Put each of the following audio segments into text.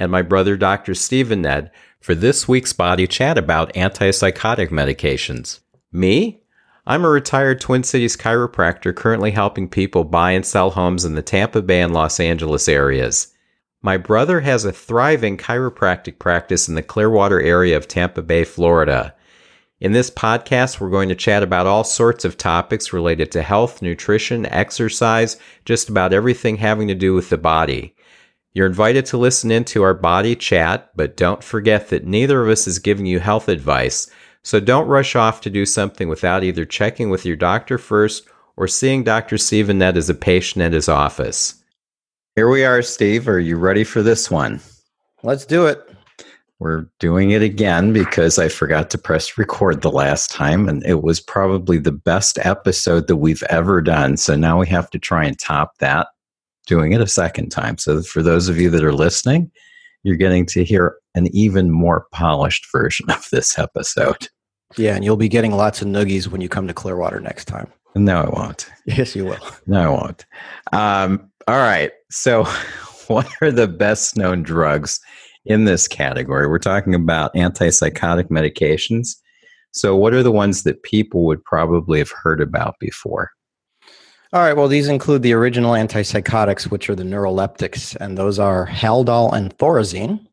and my brother, Dr. Stephen Nedd, for this week's body chat about antipsychotic medications. Me? I'm a retired Twin Cities chiropractor currently helping people buy and sell homes in the Tampa Bay and Los Angeles areas. My brother has a thriving chiropractic practice in the Clearwater area of Tampa Bay, Florida. In this podcast, we're going to chat about all sorts of topics related to health, nutrition, exercise, just about everything having to do with the body. You're invited to listen in to our body chat, but don't forget that neither of us is giving you health advice, so don't rush off to do something without either checking with your doctor first or seeing Dr. Nedd as a patient at his office. Here we are, Steve. Are you ready for this one? Let's do it. We're doing it again because I forgot to press record the last time, and it was probably the best episode that we've ever done. So now we have to try and top that doing it a second time. So for those of you that are listening, you're getting to hear an even more polished version of this episode. Yeah, and you'll be getting lots of noogies when you come to Clearwater next time. No, I won't. Yes, you will. No, I won't. Um, all right. So, what are the best known drugs in this category? We're talking about antipsychotic medications. So, what are the ones that people would probably have heard about before? All right. Well, these include the original antipsychotics, which are the neuroleptics, and those are Haldol and Thorazine.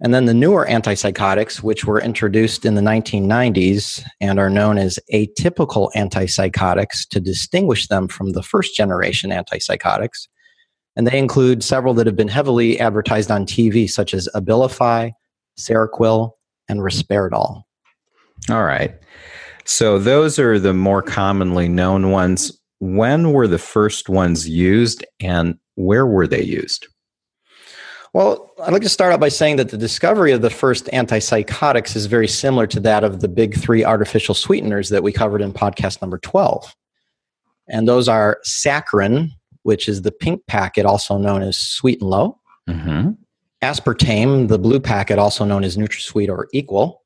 And then the newer antipsychotics, which were introduced in the 1990s and are known as atypical antipsychotics to distinguish them from the first generation antipsychotics. And they include several that have been heavily advertised on TV, such as Abilify, Seroquel, and Risperidol. All right. So those are the more commonly known ones when were the first ones used and where were they used? Well, I'd like to start out by saying that the discovery of the first antipsychotics is very similar to that of the big three artificial sweeteners that we covered in podcast number 12. And those are saccharin, which is the pink packet, also known as Sweet and Low, mm-hmm. aspartame, the blue packet, also known as NutraSweet or Equal,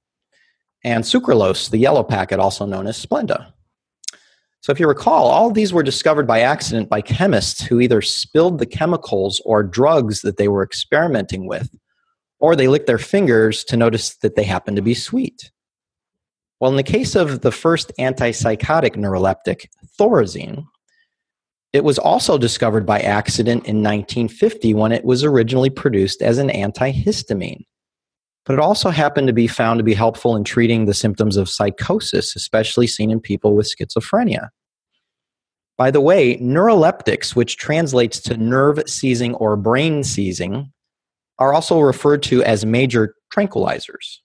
and sucralose, the yellow packet, also known as Splenda. So, if you recall, all these were discovered by accident by chemists who either spilled the chemicals or drugs that they were experimenting with, or they licked their fingers to notice that they happened to be sweet. Well, in the case of the first antipsychotic neuroleptic, Thorazine, it was also discovered by accident in 1950 when it was originally produced as an antihistamine but it also happened to be found to be helpful in treating the symptoms of psychosis, especially seen in people with schizophrenia. By the way, neuroleptics, which translates to nerve seizing or brain seizing, are also referred to as major tranquilizers.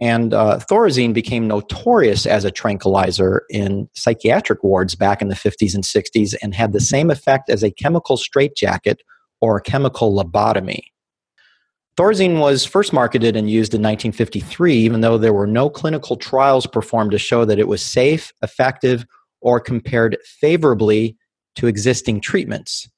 And uh, Thorazine became notorious as a tranquilizer in psychiatric wards back in the 50s and 60s and had the same effect as a chemical straitjacket or a chemical lobotomy. Thorazine was first marketed and used in 1953, even though there were no clinical trials performed to show that it was safe, effective, or compared favorably to existing treatments.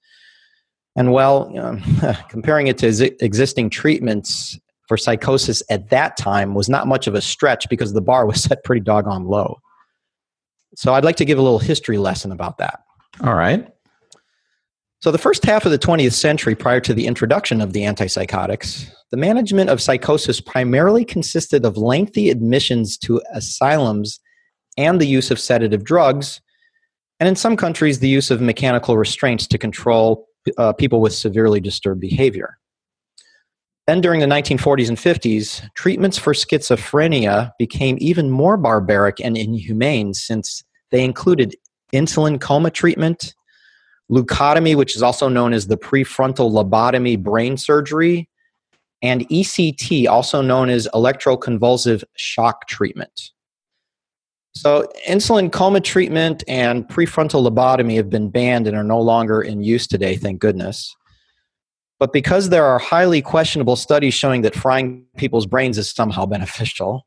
And well, you know, comparing it to existing treatments for psychosis at that time was not much of a stretch because the bar was set pretty doggone low. So I'd like to give a little history lesson about that. All right. So, the first half of the 20th century, prior to the introduction of the antipsychotics, the management of psychosis primarily consisted of lengthy admissions to asylums and the use of sedative drugs, and in some countries, the use of mechanical restraints to control uh, people with severely disturbed behavior. Then, during the 1940s and 50s, treatments for schizophrenia became even more barbaric and inhumane since they included insulin coma treatment leucotomy, which is also known as the prefrontal lobotomy brain surgery, and ECT, also known as electroconvulsive shock treatment. So, insulin coma treatment and prefrontal lobotomy have been banned and are no longer in use today, thank goodness. But because there are highly questionable studies showing that frying people's brains is somehow beneficial,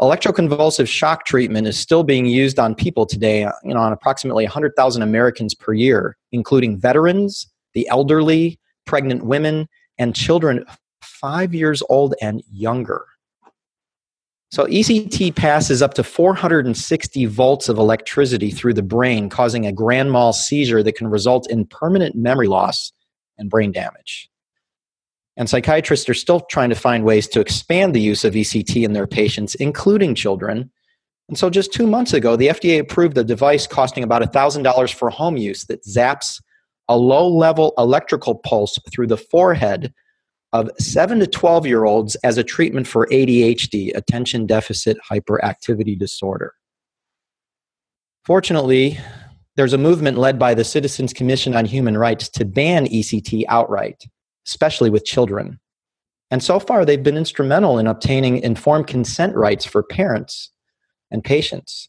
electroconvulsive shock treatment is still being used on people today, uh, you know, on approximately 100,000 Americans per year, including veterans, the elderly, pregnant women, and children 5 years old and younger. So ECT passes up to 460 volts of electricity through the brain, causing a grand mal seizure that can result in permanent memory loss and brain damage. And psychiatrists are still trying to find ways to expand the use of ECT in their patients, including children. And so just two months ago, the FDA approved a device costing about $1,000 for home use that zaps a low level electrical pulse through the forehead of 7 to 12 year olds as a treatment for ADHD, attention deficit hyperactivity disorder. Fortunately, there's a movement led by the Citizens Commission on Human Rights to ban ECT outright, especially with children. And so far, they've been instrumental in obtaining informed consent rights for parents and patients.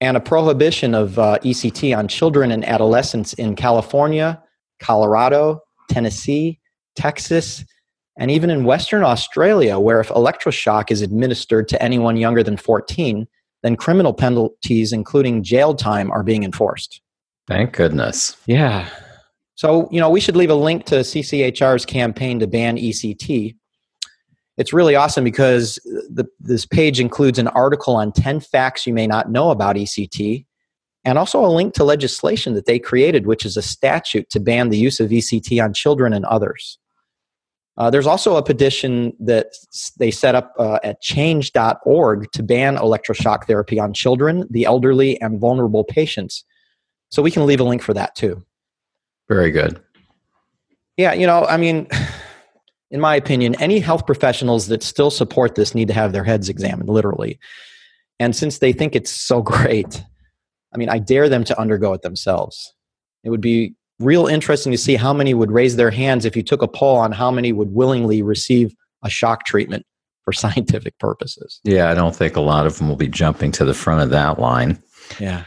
And a prohibition of uh, ECT on children and adolescents in California, Colorado, Tennessee, Texas, and even in Western Australia, where if electroshock is administered to anyone younger than 14, then criminal penalties, including jail time, are being enforced. Thank goodness. Yeah. So, you know, we should leave a link to CCHR's campaign to ban ECT. It's really awesome because the, this page includes an article on 10 facts you may not know about ECT and also a link to legislation that they created, which is a statute to ban the use of ECT on children and others. Uh, there's also a petition that they set up uh, at change.org to ban electroshock therapy on children, the elderly, and vulnerable patients. So we can leave a link for that too. Very good. Yeah, you know, I mean, in my opinion, any health professionals that still support this need to have their heads examined, literally. And since they think it's so great, I mean, I dare them to undergo it themselves. It would be real interesting to see how many would raise their hands if you took a poll on how many would willingly receive a shock treatment for scientific purposes. Yeah, I don't think a lot of them will be jumping to the front of that line. Yeah.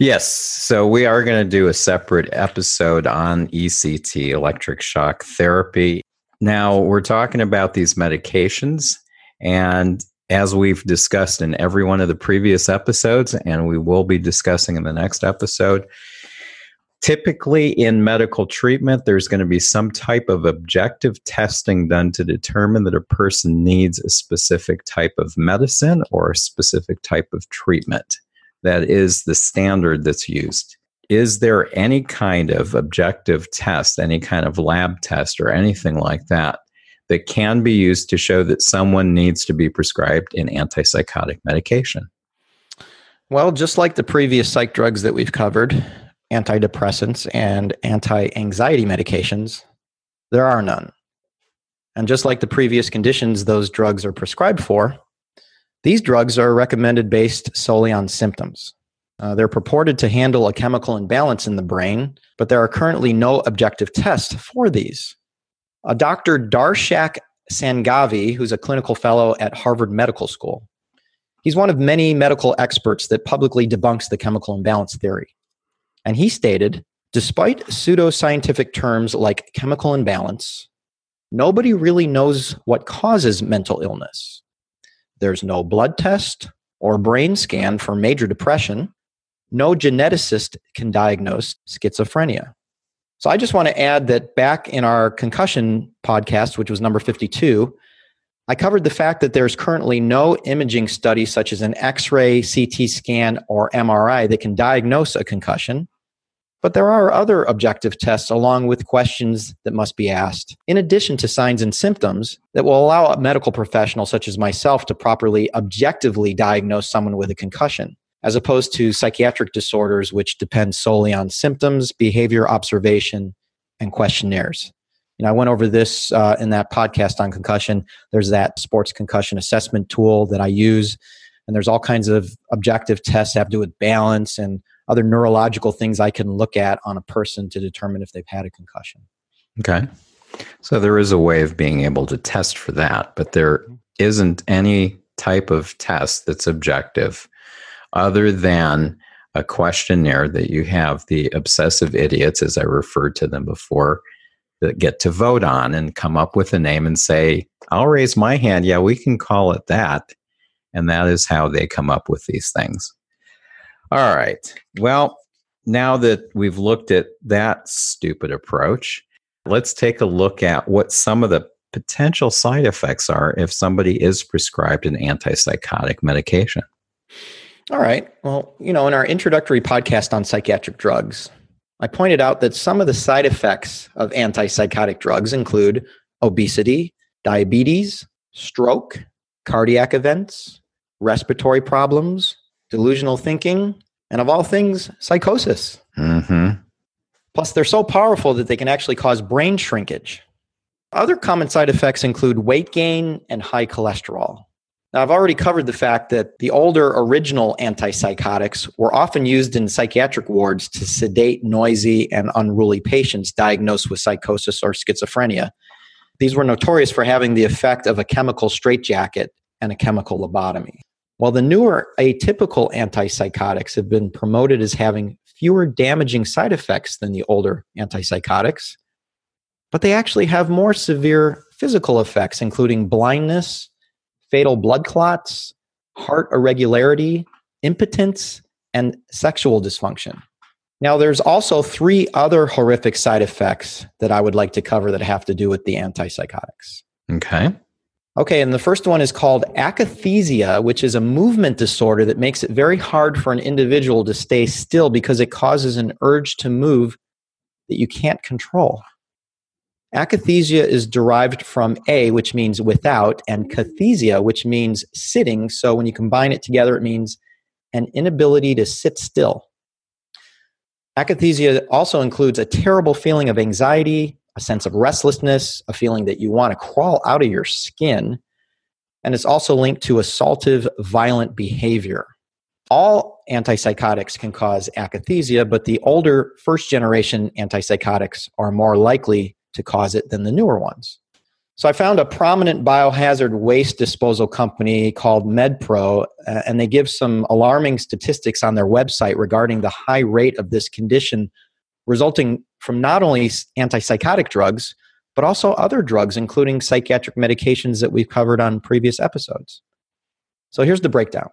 Yes. So we are going to do a separate episode on ECT, electric shock therapy. Now, we're talking about these medications. And as we've discussed in every one of the previous episodes, and we will be discussing in the next episode, Typically, in medical treatment, there's going to be some type of objective testing done to determine that a person needs a specific type of medicine or a specific type of treatment. That is the standard that's used. Is there any kind of objective test, any kind of lab test, or anything like that that can be used to show that someone needs to be prescribed an antipsychotic medication? Well, just like the previous psych drugs that we've covered, antidepressants and anti anxiety medications, there are none. And just like the previous conditions those drugs are prescribed for, these drugs are recommended based solely on symptoms. Uh, they're purported to handle a chemical imbalance in the brain, but there are currently no objective tests for these. A Dr. Darshak Sanghavi, who's a clinical fellow at Harvard Medical School, he's one of many medical experts that publicly debunks the chemical imbalance theory. And he stated despite pseudoscientific terms like chemical imbalance, nobody really knows what causes mental illness. There's no blood test or brain scan for major depression. No geneticist can diagnose schizophrenia. So I just want to add that back in our concussion podcast, which was number 52, I covered the fact that there's currently no imaging study, such as an X ray, CT scan, or MRI, that can diagnose a concussion. But there are other objective tests along with questions that must be asked, in addition to signs and symptoms, that will allow a medical professional such as myself to properly objectively diagnose someone with a concussion, as opposed to psychiatric disorders, which depend solely on symptoms, behavior observation, and questionnaires. You know, I went over this uh, in that podcast on concussion. There's that sports concussion assessment tool that I use, and there's all kinds of objective tests that have to do with balance and other neurological things I can look at on a person to determine if they've had a concussion. Okay. So there is a way of being able to test for that, but there isn't any type of test that's objective other than a questionnaire that you have the obsessive idiots, as I referred to them before, that get to vote on and come up with a name and say, I'll raise my hand. Yeah, we can call it that. And that is how they come up with these things. All right. Well, now that we've looked at that stupid approach, let's take a look at what some of the potential side effects are if somebody is prescribed an antipsychotic medication. All right. Well, you know, in our introductory podcast on psychiatric drugs, I pointed out that some of the side effects of antipsychotic drugs include obesity, diabetes, stroke, cardiac events, respiratory problems, delusional thinking, and of all things, psychosis. Mm-hmm. Plus, they're so powerful that they can actually cause brain shrinkage. Other common side effects include weight gain and high cholesterol. Now, I've already covered the fact that the older original antipsychotics were often used in psychiatric wards to sedate noisy and unruly patients diagnosed with psychosis or schizophrenia. These were notorious for having the effect of a chemical straitjacket and a chemical lobotomy. While the newer atypical antipsychotics have been promoted as having fewer damaging side effects than the older antipsychotics, but they actually have more severe physical effects, including blindness, fatal blood clots, heart irregularity, impotence, and sexual dysfunction. Now, there's also three other horrific side effects that I would like to cover that have to do with the antipsychotics. Okay. Okay, and the first one is called akathisia, which is a movement disorder that makes it very hard for an individual to stay still because it causes an urge to move that you can't control. Akathisia is derived from a, which means without, and kathesia, which means sitting. So when you combine it together, it means an inability to sit still. Akathisia also includes a terrible feeling of anxiety, a sense of restlessness, a feeling that you want to crawl out of your skin, and it's also linked to assaultive, violent behavior. All antipsychotics can cause akathisia, but the older first generation antipsychotics are more likely to cause it than the newer ones. So I found a prominent biohazard waste disposal company called MedPro, uh, and they give some alarming statistics on their website regarding the high rate of this condition, resulting from not only antipsychotic drugs, but also other drugs, including psychiatric medications that we've covered on previous episodes. So here's the breakdown.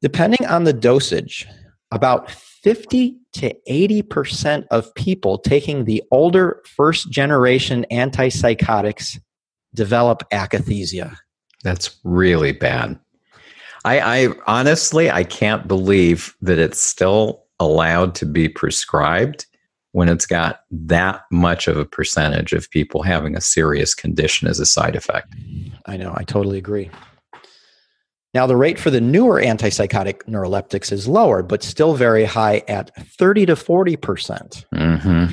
Depending on the dosage, about 50 to 80% of people taking the older first generation antipsychotics develop akathisia. That's really bad. I, I honestly, I can't believe that it's still allowed to be prescribed when it's got that much of a percentage of people having a serious condition as a side effect. I know, I totally agree. Now, the rate for the newer antipsychotic neuroleptics is lower, but still very high at 30 to 40%. percent mm-hmm.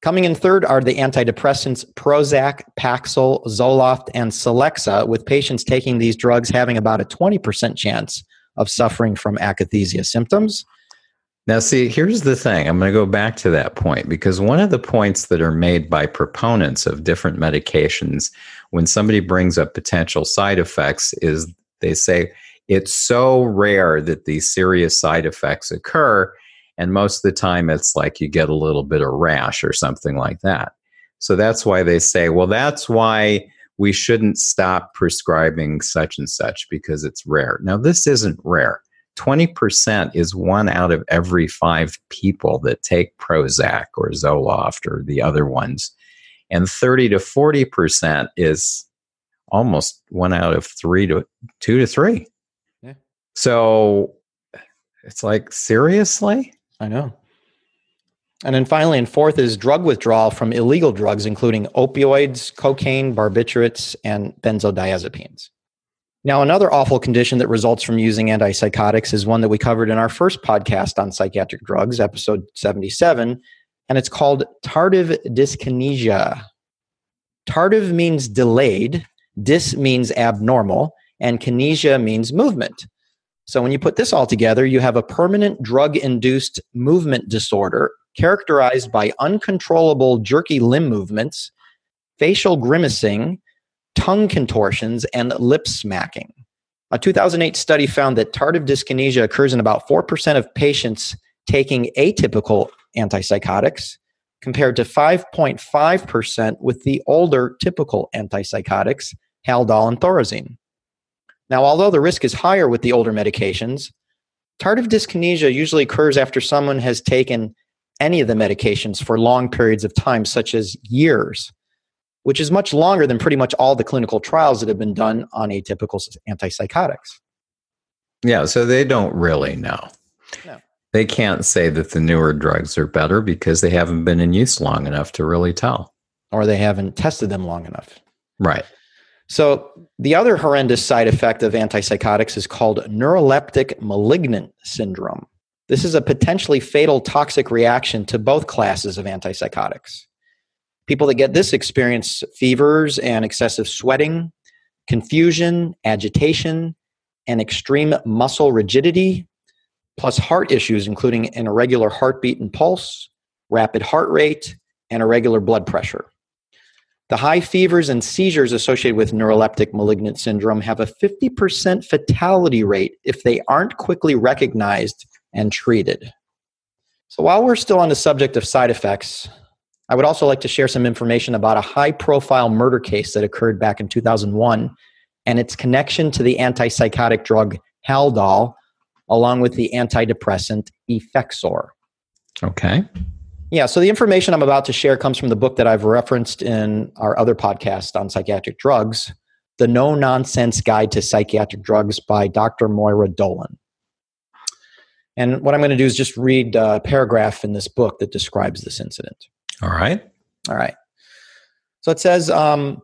Coming in third are the antidepressants Prozac, Paxil, Zoloft, and Celexa, with patients taking these drugs having about a 20% chance of suffering from akathisia symptoms. Now, see, here's the thing. I'm going to go back to that point because one of the points that are made by proponents of different medications when somebody brings up potential side effects is they say it's so rare that these serious side effects occur. And most of the time, it's like you get a little bit of rash or something like that. So that's why they say, well, that's why we shouldn't stop prescribing such and such because it's rare. Now, this isn't rare. 20% is one out of every five people that take Prozac or Zoloft or the other ones. And 30 to 40% is almost one out of three to two to three. Yeah. So it's like, seriously? I know. And then finally, and fourth is drug withdrawal from illegal drugs, including opioids, cocaine, barbiturates, and benzodiazepines. Now, another awful condition that results from using antipsychotics is one that we covered in our first podcast on psychiatric drugs, episode 77, and it's called tardive dyskinesia. Tardive means delayed, Dys means abnormal, and kinesia means movement. So when you put this all together, you have a permanent drug induced movement disorder characterized by uncontrollable jerky limb movements, facial grimacing, tongue contortions, and lip smacking. A 2008 study found that tardive dyskinesia occurs in about 4% of patients taking atypical antipsychotics, compared to 5.5% with the older typical antipsychotics, Haldol and Thorazine. Now, although the risk is higher with the older medications, tardive dyskinesia usually occurs after someone has taken any of the medications for long periods of time, such as years, which is much longer than pretty much all the clinical trials that have been done on atypical antipsychotics. Yeah, so they don't really know. No. They can't say that the newer drugs are better because they haven't been in use long enough to really tell. Or they haven't tested them long enough. Right. So, the other horrendous side effect of antipsychotics is called neuroleptic malignant syndrome. This is a potentially fatal toxic reaction to both classes of antipsychotics. People that get this experience fevers and excessive sweating, confusion, agitation, and extreme muscle rigidity, plus heart issues, including an irregular heartbeat and pulse, rapid heart rate, and irregular blood pressure. The high fevers and seizures associated with neuroleptic malignant syndrome have a 50% fatality rate if they aren't quickly recognized and treated. So, while we're still on the subject of side effects, I would also like to share some information about a high profile murder case that occurred back in 2001 and its connection to the antipsychotic drug Haldol, along with the antidepressant Effexor. Okay. Yeah, so the information I'm about to share comes from the book that I've referenced in our other podcast on psychiatric drugs, The No Nonsense Guide to Psychiatric Drugs by Dr. Moira Dolan. And what I'm going to do is just read a paragraph in this book that describes this incident. All right. All right. So it says um,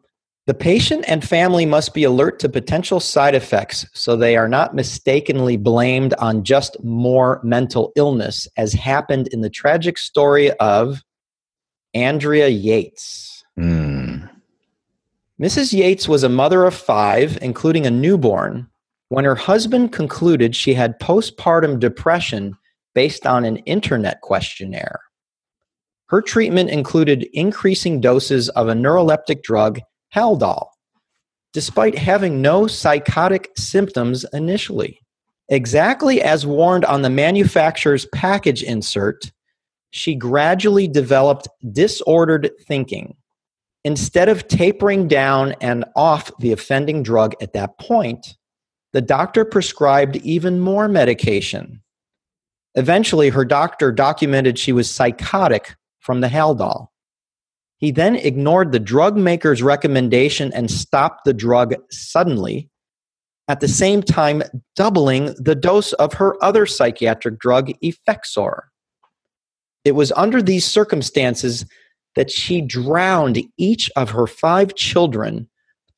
the patient and family must be alert to potential side effects so they are not mistakenly blamed on just more mental illness, as happened in the tragic story of Andrea Yates. Mm. Mrs. Yates was a mother of five, including a newborn, when her husband concluded she had postpartum depression based on an internet questionnaire. Her treatment included increasing doses of a neuroleptic drug, Haldol, despite having no psychotic symptoms initially. Exactly as warned on the manufacturer's package insert, she gradually developed disordered thinking. Instead of tapering down and off the offending drug at that point, the doctor prescribed even more medication. Eventually, her doctor documented she was psychotic from the Haldol. He then ignored the drug maker's recommendation and stopped the drug suddenly, at the same time, doubling the dose of her other psychiatric drug, Effexor. It was under these circumstances that she drowned each of her five children,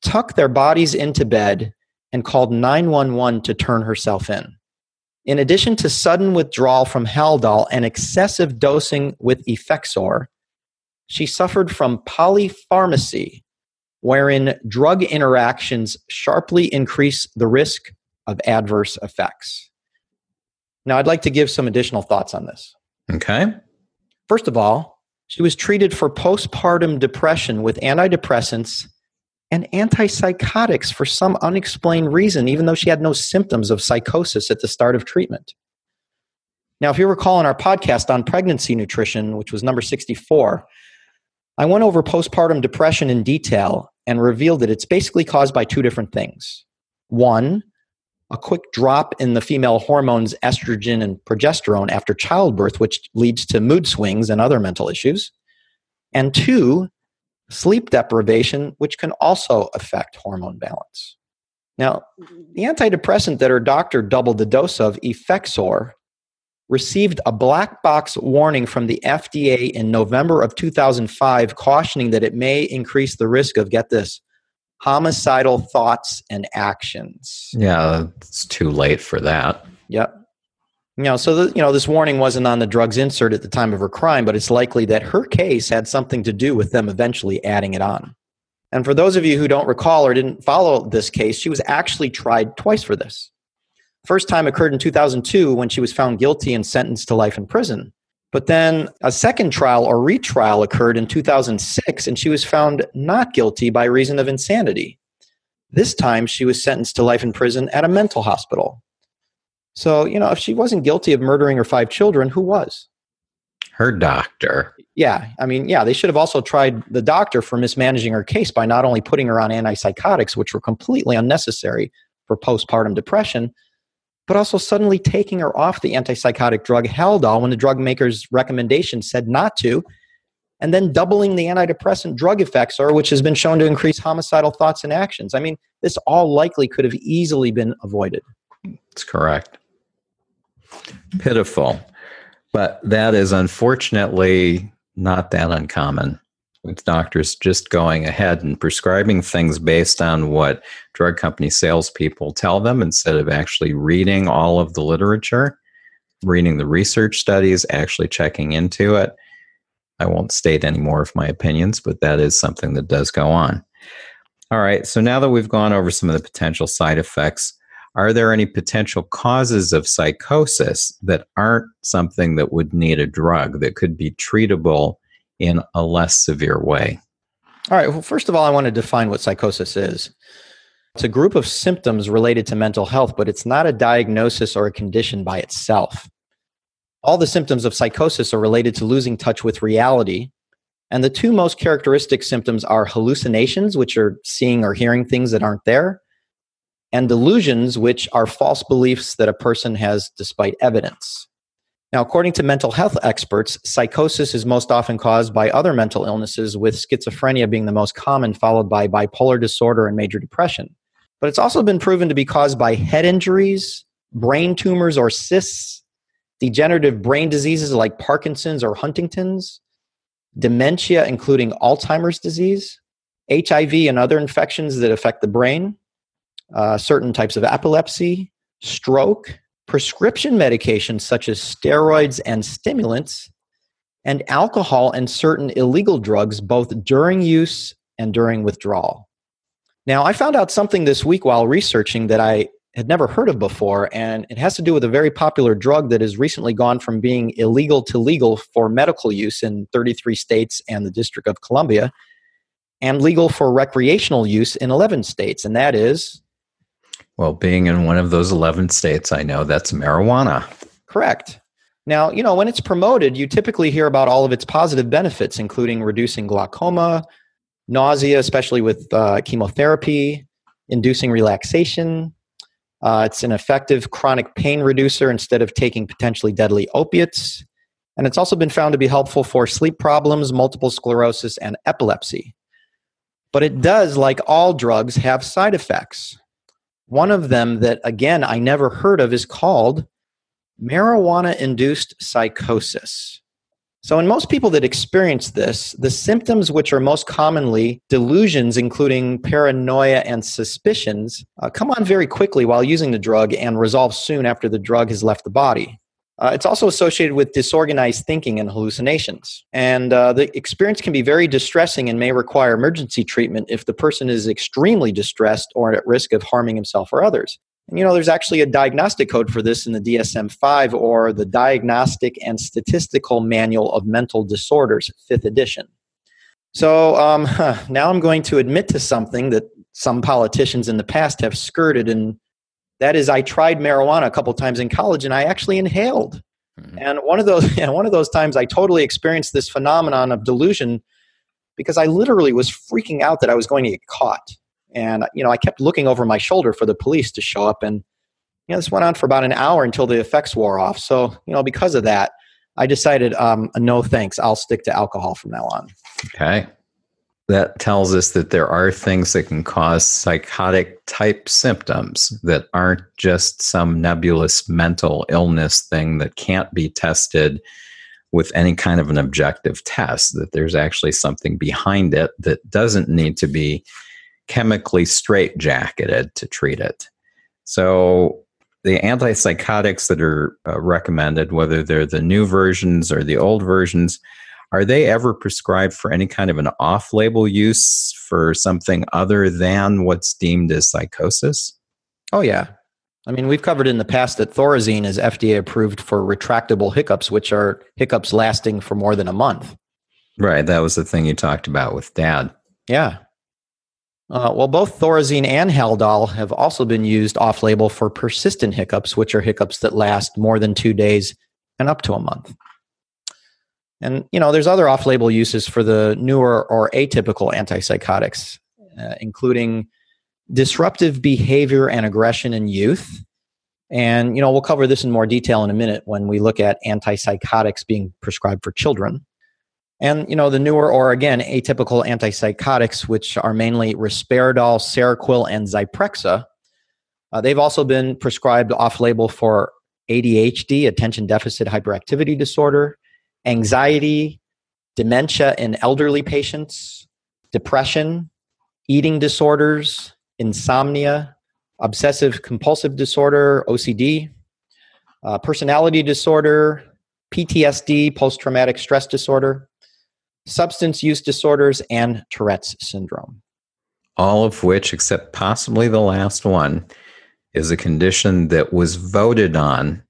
tucked their bodies into bed, and called 911 to turn herself in. In addition to sudden withdrawal from Haldol and excessive dosing with Effexor, she suffered from polypharmacy, wherein drug interactions sharply increase the risk of adverse effects. Now, I'd like to give some additional thoughts on this. Okay. First of all, she was treated for postpartum depression with antidepressants and antipsychotics for some unexplained reason, even though she had no symptoms of psychosis at the start of treatment. Now, if you recall in our podcast on pregnancy nutrition, which was number 64, I went over postpartum depression in detail and revealed that it's basically caused by two different things. One, a quick drop in the female hormones estrogen and progesterone after childbirth, which leads to mood swings and other mental issues. And two, sleep deprivation, which can also affect hormone balance. Now, mm-hmm. the antidepressant that her doctor doubled the dose of, Effexor, received a black box warning from the FDA in November of 2005, cautioning that it may increase the risk of, get this, homicidal thoughts and actions. Yeah, it's too late for that. Yep. You know, so the, you know this warning wasn't on the drugs insert at the time of her crime, but it's likely that her case had something to do with them eventually adding it on. And for those of you who don't recall or didn't follow this case, she was actually tried twice for this. First time occurred in 2002 when she was found guilty and sentenced to life in prison. But then a second trial or retrial occurred in 2006 and she was found not guilty by reason of insanity. This time she was sentenced to life in prison at a mental hospital. So, you know, if she wasn't guilty of murdering her five children, who was? Her doctor. Yeah, I mean, yeah, they should have also tried the doctor for mismanaging her case by not only putting her on antipsychotics, which were completely unnecessary for postpartum depression, but also suddenly taking her off the antipsychotic drug Haldol when the drug maker's recommendation said not to, and then doubling the antidepressant drug Effexor, which has been shown to increase homicidal thoughts and actions. I mean, this all likely could have easily been avoided. That's correct. Pitiful. But that is unfortunately not that uncommon with doctors just going ahead and prescribing things based on what drug company salespeople tell them instead of actually reading all of the literature, reading the research studies, actually checking into it. I won't state any more of my opinions, but that is something that does go on. All right, so now that we've gone over some of the potential side effects, are there any potential causes of psychosis that aren't something that would need a drug that could be treatable in a less severe way? All right, well, first of all, I want to define what psychosis is. It's a group of symptoms related to mental health, but it's not a diagnosis or a condition by itself. All the symptoms of psychosis are related to losing touch with reality. And the two most characteristic symptoms are hallucinations, which are seeing or hearing things that aren't there, and delusions, which are false beliefs that a person has despite evidence. Now, according to mental health experts, psychosis is most often caused by other mental illnesses, with schizophrenia being the most common, followed by bipolar disorder and major depression. But it's also been proven to be caused by head injuries, brain tumors or cysts, degenerative brain diseases like Parkinson's or Huntington's, dementia, including Alzheimer's disease, HIV and other infections that affect the brain, uh, certain types of epilepsy, stroke, prescription medications such as steroids and stimulants, and alcohol and certain illegal drugs both during use and during withdrawal. Now, I found out something this week while researching that I had never heard of before, and it has to do with a very popular drug that has recently gone from being illegal to legal for medical use in 33 states and the District of Columbia, and legal for recreational use in 11 states, and that is. Well, being in one of those 11 states, I know that's marijuana. Correct. Now, you know, when it's promoted, you typically hear about all of its positive benefits, including reducing glaucoma, nausea, especially with uh, chemotherapy, inducing relaxation, uh, it's an effective chronic pain reducer instead of taking potentially deadly opiates. And it's also been found to be helpful for sleep problems, multiple sclerosis, and epilepsy. But it does, like all drugs, have side effects. One of them that, again, I never heard of is called marijuana induced psychosis. So, in most people that experience this, the symptoms which are most commonly delusions, including paranoia and suspicions, uh, come on very quickly while using the drug and resolve soon after the drug has left the body. Uh, it's also associated with disorganized thinking and hallucinations. And uh, the experience can be very distressing and may require emergency treatment if the person is extremely distressed or at risk of harming himself or others. And you know, there's actually a diagnostic code for this in the DSM 5 or the Diagnostic and Statistical Manual of Mental Disorders, fifth edition. So um, now I'm going to admit to something that some politicians in the past have skirted, and that is I tried marijuana a couple times in college and I actually inhaled. Mm-hmm. And one of those, and one of those times, I totally experienced this phenomenon of delusion because I literally was freaking out that I was going to get caught. And you know, I kept looking over my shoulder for the police to show up, and you know, this went on for about an hour until the effects wore off. So you know, because of that, I decided, um, no thanks. I'll stick to alcohol from now on. Okay. That tells us that there are things that can cause psychotic type symptoms that aren't just some nebulous mental illness thing that can't be tested with any kind of an objective test, that there's actually something behind it that doesn't need to be chemically straitjacketed to treat it. So the antipsychotics that are uh, recommended, whether they're the new versions or the old versions, are they ever prescribed for any kind of an off label use for something other than what's deemed as psychosis? Oh, yeah. I mean, we've covered in the past that Thorazine is FDA approved for retractable hiccups, which are hiccups lasting for more than a month. Right. That was the thing you talked about with dad. Yeah. Uh, well, both Thorazine and Haldol have also been used off label for persistent hiccups, which are hiccups that last more than two days and up to a month. And, you know, there's other off label uses for the newer or atypical antipsychotics, uh, including disruptive behavior and aggression in youth. And, you know, we'll cover this in more detail in a minute when we look at antipsychotics being prescribed for children. And, you know, the newer or again, atypical antipsychotics, which are mainly risperidol, Seroquel, and Zyprexa, uh, they've also been prescribed off label for ADHD, attention deficit hyperactivity disorder, anxiety, dementia in elderly patients, depression, eating disorders, insomnia, obsessive compulsive disorder, OCD, uh, personality disorder, PTSD, post traumatic stress disorder, substance use disorders, and Tourette's syndrome. All of which, except possibly the last one, is a condition that was voted on,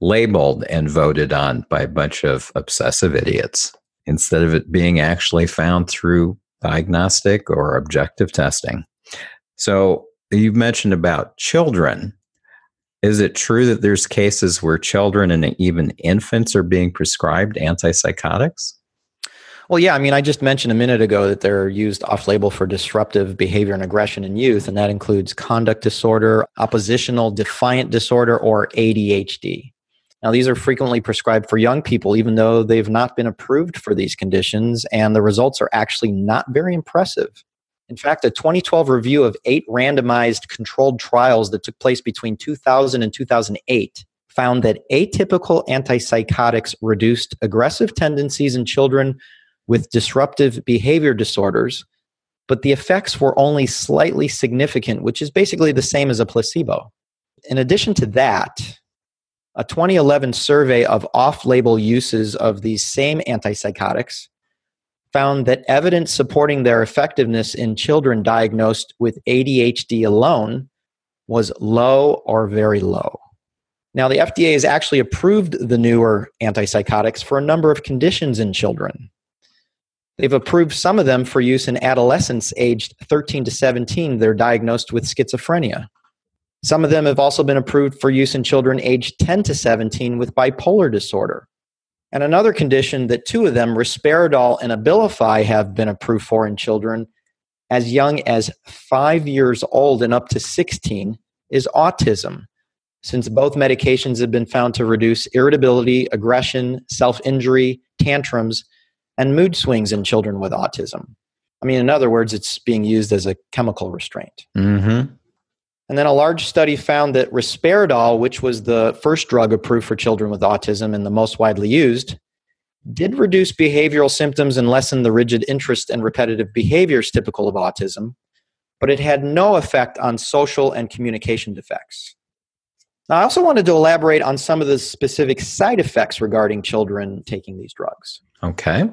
labeled and voted on by a bunch of obsessive idiots instead of it being actually found through diagnostic or objective testing. So you've mentioned about children. Is it true that there's cases where children and even infants are being prescribed antipsychotics? Well, yeah, I mean, I just mentioned a minute ago that they're used off label for disruptive behavior and aggression in youth, and that includes conduct disorder, oppositional defiant disorder, or ADHD. Now, these are frequently prescribed for young people, even though they've not been approved for these conditions, and the results are actually not very impressive. In fact, a 2012 review of eight randomized controlled trials that took place between 2000 and 2008 found that atypical antipsychotics reduced aggressive tendencies in children with disruptive behavior disorders, but the effects were only slightly significant, which is basically the same as a placebo. In addition to that, a 2011 survey of off label uses of these same antipsychotics found that evidence supporting their effectiveness in children diagnosed with ADHD alone was low or very low. Now, the FDA has actually approved the newer antipsychotics for a number of conditions in children. They've approved some of them for use in adolescents aged 13 to 17 that are diagnosed with schizophrenia. Some of them have also been approved for use in children aged 10 to 17 with bipolar disorder. And another condition that two of them, risperidol and Abilify, have been approved for in children as young as five years old and up to 16 is autism, since both medications have been found to reduce irritability, aggression, self injury, tantrums, and mood swings in children with autism. I mean, in other words, it's being used as a chemical restraint. Mm-hmm. And then a large study found that risperidol, which was the first drug approved for children with autism and the most widely used, did reduce behavioral symptoms and lessen the rigid interest and repetitive behaviors typical of autism, but it had no effect on social and communication defects. Now, I also wanted to elaborate on some of the specific side effects regarding children taking these drugs. Okay.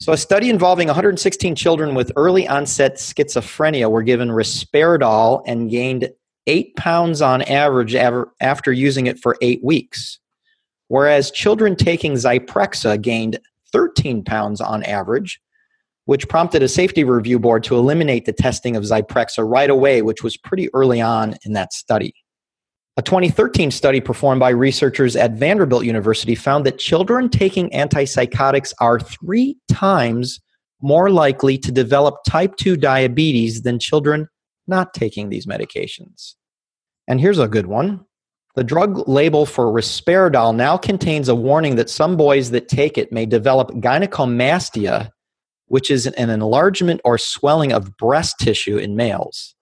So, a study involving 116 children with early onset schizophrenia were given risperidol and gained eight pounds on average after using it for eight weeks, whereas children taking Zyprexa gained 13 pounds on average, which prompted a safety review board to eliminate the testing of Zyprexa right away, which was pretty early on in that study. A 2013 study performed by researchers at Vanderbilt University found that children taking antipsychotics are three times more likely to develop type 2 diabetes than children not taking these medications. And here's a good one. The drug label for risperidone now contains a warning that some boys that take it may develop gynecomastia, which is an enlargement or swelling of breast tissue in males.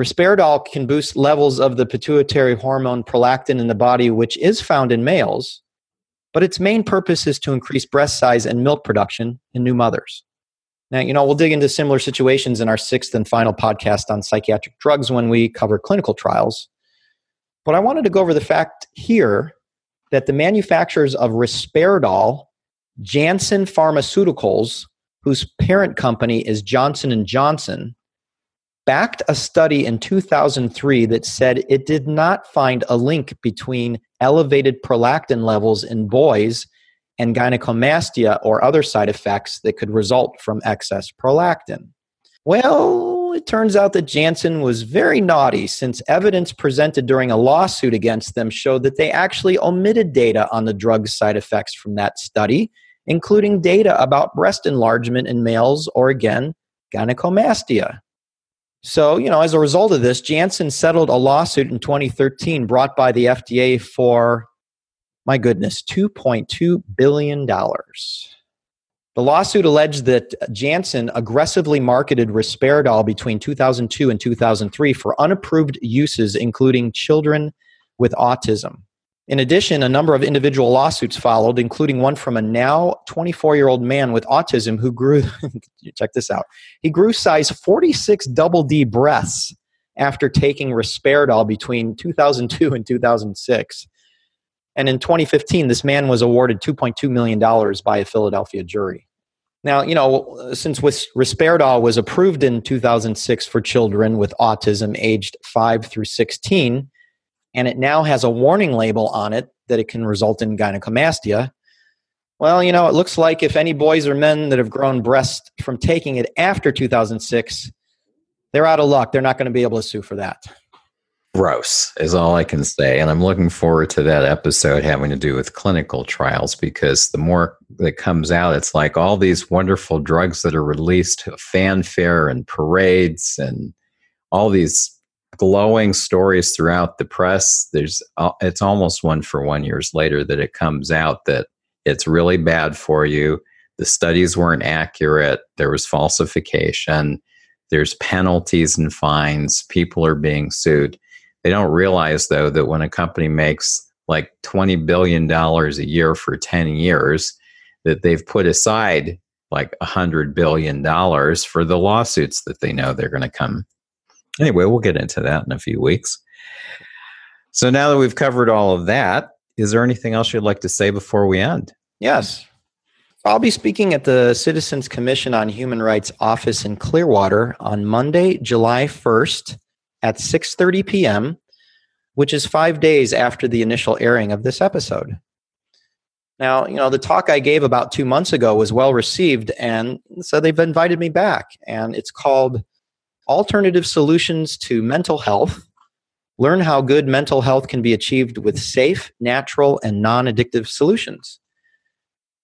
Risperidone can boost levels of the pituitary hormone prolactin in the body, which is found in males, but its main purpose is to increase breast size and milk production in new mothers. Now, you know, we'll dig into similar situations in our sixth and final podcast on psychiatric drugs when we cover clinical trials. But I wanted to go over the fact here that the manufacturers of risperidone, Janssen Pharmaceuticals, whose parent company is Johnson & Johnson, backed a study in 2003 that said it did not find a link between elevated prolactin levels in boys and gynecomastia or other side effects that could result from excess prolactin. Well, it turns out that Janssen was very naughty since evidence presented during a lawsuit against them showed that they actually omitted data on the drug's side effects from that study, including data about breast enlargement in males or again, gynecomastia. So, you know, as a result of this, Janssen settled a lawsuit in 2013 brought by the FDA for, my goodness, $2.2 billion. The lawsuit alleged that Janssen aggressively marketed Risperdal between 2002 and 2003 for unapproved uses, including children with autism. In addition, a number of individual lawsuits followed, including one from a now 24 year old man with autism who grew, check this out, he grew size 46 double D breaths after taking risperidone between 2002 and 2006. And in 2015, this man was awarded $2.2 million by a Philadelphia jury. Now, you know, since risperidone was approved in 2006 for children with autism aged 5 through 16, and it now has a warning label on it that it can result in gynecomastia. Well, you know, it looks like if any boys or men that have grown breasts from taking it after 2006, they're out of luck. They're not going to be able to sue for that. Gross is all I can say. And I'm looking forward to that episode having to do with clinical trials because the more that comes out, it's like all these wonderful drugs that are released, fanfare and parades and all these glowing stories throughout the press. There's uh, it's almost one for one years later that it comes out that it's really bad for you. The studies weren't accurate. There was falsification. There's penalties and fines. People are being sued. They don't realize though that when a company makes like $20 billion a year for 10 years, that they've put aside like $100 billion for the lawsuits that they know they're going to come Anyway, we'll get into that in a few weeks. So now that we've covered all of that, is there anything else you'd like to say before we end? Yes. I'll be speaking at the Citizens Commission on Human Rights office in Clearwater on Monday, July 1st at 6:30 p.m., which is 5 days after the initial airing of this episode. Now, you know, the talk I gave about 2 months ago was well received and so they've invited me back and it's called alternative solutions to mental health. Learn how good mental health can be achieved with safe, natural, and non addictive solutions.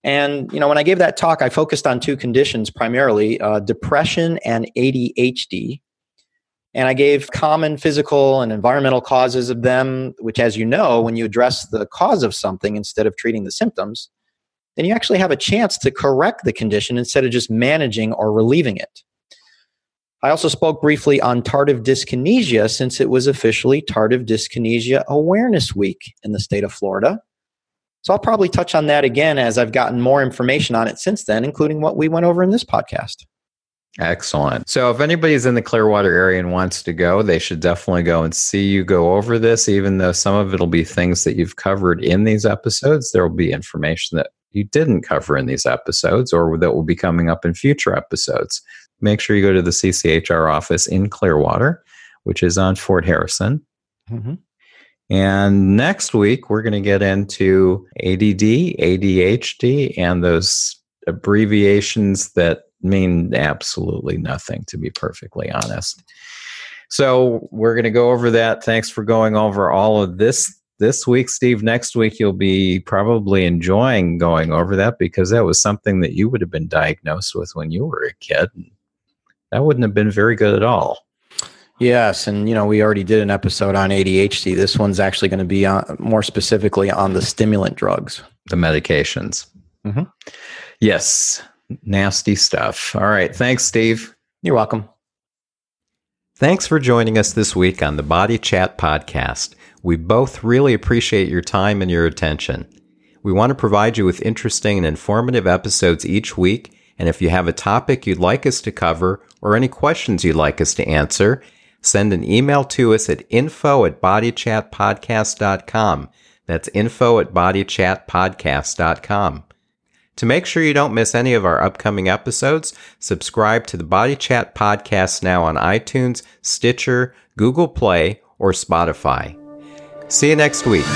And, you know, when I gave that talk, I focused on two conditions primarily uh, depression and ADHD. And I gave common physical and environmental causes of them, which, as you know, when you address the cause of something instead of treating the symptoms, then you actually have a chance to correct the condition instead of just managing or relieving it. I also spoke briefly on tardive dyskinesia since it was officially Tardive Dyskinesia Awareness Week in the state of Florida. So I'll probably touch on that again as I've gotten more information on it since then, including what we went over in this podcast. Excellent. So if anybody's in the Clearwater area and wants to go, they should definitely go and see you go over this, even though some of it'll be things that you've covered in these episodes. There will be information that you didn't cover in these episodes or that will be coming up in future episodes make sure you go to the CCHR office in Clearwater, which is on Fort Harrison. Mm-hmm. And next week, we're going to get into ADD, ADHD, and those abbreviations that mean absolutely nothing, to be perfectly honest. So we're going to go over that. Thanks for going over all of this this week, Steve. Next week, you'll be probably enjoying going over that because that was something that you would have been diagnosed with when you were a kid that wouldn't have been very good at all. Yes, and you know we already did an episode on ADHD. This one's actually going to be on, more specifically on the stimulant drugs, the medications. Mm-hmm. Yes, nasty stuff. All right, thanks, Steve. You're welcome. Thanks for joining us this week on the Body Chat podcast. We both really appreciate your time and your attention. We want to provide you with interesting and informative episodes each week and if you have a topic you'd like us to cover or any questions you'd like us to answer, send an email to us at info at bodychatpodcast.com. That's info at bodychatpodcast.com. To make sure you don't miss any of our upcoming episodes, subscribe to the Body Chat Podcast now on iTunes, Stitcher, Google Play, or Spotify. See you next week.